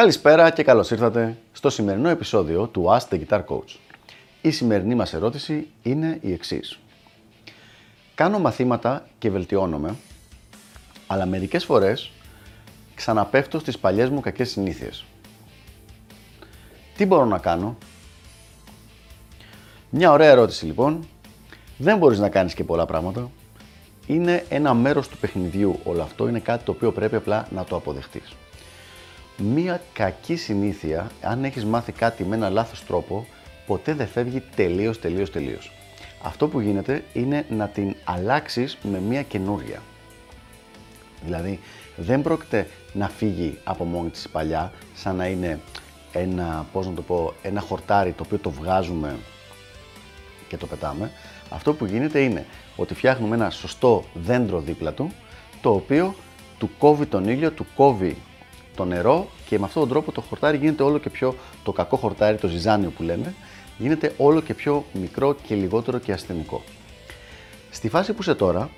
Καλησπέρα και καλώς ήρθατε στο σημερινό επεισόδιο του Ask the Guitar Coach. Η σημερινή μας ερώτηση είναι η εξής. Κάνω μαθήματα και βελτιώνομαι, αλλά μερικές φορές ξαναπέφτω στις παλιές μου κακές συνήθειες. Τι μπορώ να κάνω; Μια ωραία ερώτηση λοιπόν. Δεν μπορείς να κάνεις και πολλά πράγματα. Είναι ένα μέρος του παιχνιδιού όλο αυτό, είναι κάτι το οποίο πρέπει απλά να το αποδεχτείς μία κακή συνήθεια, αν έχεις μάθει κάτι με ένα λάθος τρόπο, ποτέ δεν φεύγει τελείως, τελείως, τελείως. Αυτό που γίνεται είναι να την αλλάξεις με μία καινούρια. Δηλαδή, δεν πρόκειται να φύγει από μόνη της παλιά, σαν να είναι ένα, πώς να το πω, ένα χορτάρι το οποίο το βγάζουμε και το πετάμε. Αυτό που γίνεται είναι ότι φτιάχνουμε ένα σωστό δέντρο δίπλα του, το οποίο του κόβει τον ήλιο, του κόβει το νερό και με αυτόν τον τρόπο το χορτάρι γίνεται όλο και πιο, το κακό χορτάρι, το ζυζάνιο που λέμε, γίνεται όλο και πιο μικρό και λιγότερο και ασθενικό. Στη φάση που είσαι τώρα,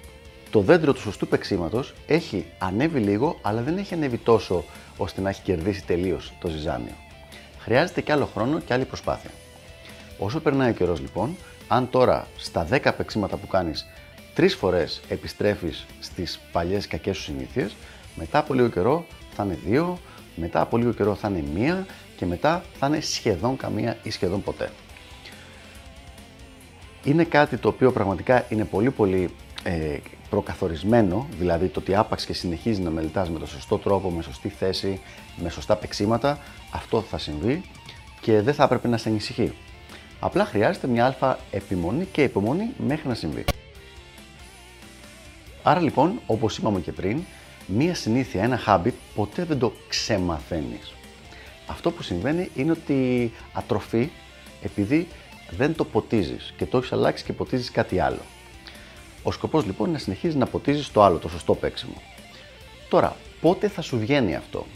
το δέντρο του σωστού παίξήματος έχει ανέβει λίγο, αλλά δεν έχει ανέβει τόσο ώστε να έχει κερδίσει τελείως το ζυζάνιο. Χρειάζεται και άλλο χρόνο και άλλη προσπάθεια. Όσο περνάει ο καιρός λοιπόν, αν τώρα στα 10 παίξηματα που κάνεις τρεις φορές επιστρέφεις στις παλιές κακές σου συνήθειες, μετά από λίγο καιρό θα είναι δύο, μετά από λίγο καιρό θα είναι μία και μετά θα είναι σχεδόν καμία ή σχεδόν ποτέ. Είναι κάτι το οποίο πραγματικά είναι πολύ πολύ ε, προκαθορισμένο, δηλαδή το ότι άπαξ και συνεχίζει να μελετάς με το σωστό τρόπο, με σωστή θέση, με σωστά παίξήματα, αυτό θα συμβεί και δεν θα έπρεπε να σε ανησυχεί. Απλά χρειάζεται μια αλφα επιμονή και υπομονή μέχρι να συμβεί. Άρα λοιπόν, όπως είπαμε και πριν, μία συνήθεια, ένα habit, ποτέ δεν το ξεμαθαίνεις. Αυτό που συμβαίνει είναι ότι ατροφή επειδή δεν το ποτίζεις και το έχεις αλλάξει και ποτίζεις κάτι άλλο. Ο σκοπός λοιπόν είναι να συνεχίζεις να ποτίζεις το άλλο, το σωστό παίξιμο. Τώρα, πότε θα σου βγαίνει αυτό;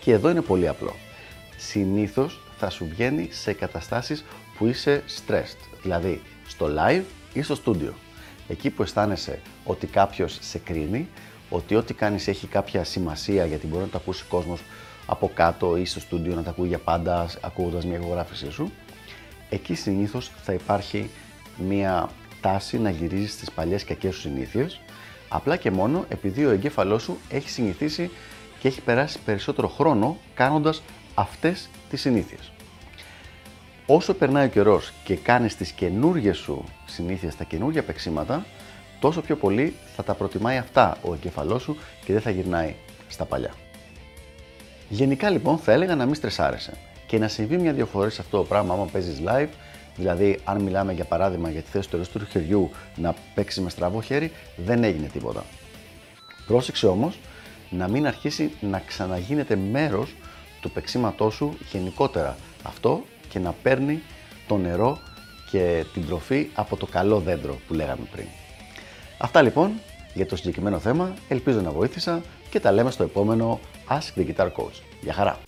Και εδώ είναι πολύ απλό. Συνήθως θα σου βγαίνει σε καταστάσεις που είσαι stressed, δηλαδή στο live ή στο studio. Εκεί που αισθάνεσαι ότι κάποιος σε κρίνει, ότι ό,τι κάνεις έχει κάποια σημασία γιατί μπορεί να το ακούσει ο κόσμος από κάτω ή στο στούντιο να τα ακούει για πάντα ακούγοντας μια ηχογράφησή σου. Εκεί συνήθως θα υπάρχει μια τάση να γυρίζεις στι παλιές κακές σου συνήθειες, απλά και μόνο επειδή ο εγκέφαλός σου έχει συνηθίσει και έχει περάσει περισσότερο χρόνο κάνοντας αυτές τις συνήθειες. Όσο περνάει ο καιρός και κάνεις τις καινούργιες σου συνήθειες, τα καινούργια παίξήματα, τόσο πιο πολύ θα τα προτιμάει αυτά ο εγκεφαλός σου και δεν θα γυρνάει στα παλιά. Γενικά λοιπόν θα έλεγα να μην στρεσάρεσαι και να συμβεί μια-δυο φορές αυτό το πράγμα άμα παίζεις live, δηλαδή αν μιλάμε για παράδειγμα για τη θέση του αριστερού χεριού να παίξει με στραβό χέρι, δεν έγινε τίποτα. Πρόσεξε όμως να μην αρχίσει να ξαναγίνεται μέρος του παίξήματό σου γενικότερα αυτό και να παίρνει το νερό και την τροφή από το καλό δέντρο που λέγαμε πριν. Αυτά λοιπόν για το συγκεκριμένο θέμα. Ελπίζω να βοήθησα και τα λέμε στο επόμενο Ask the Guitar Coach. Γεια χαρά!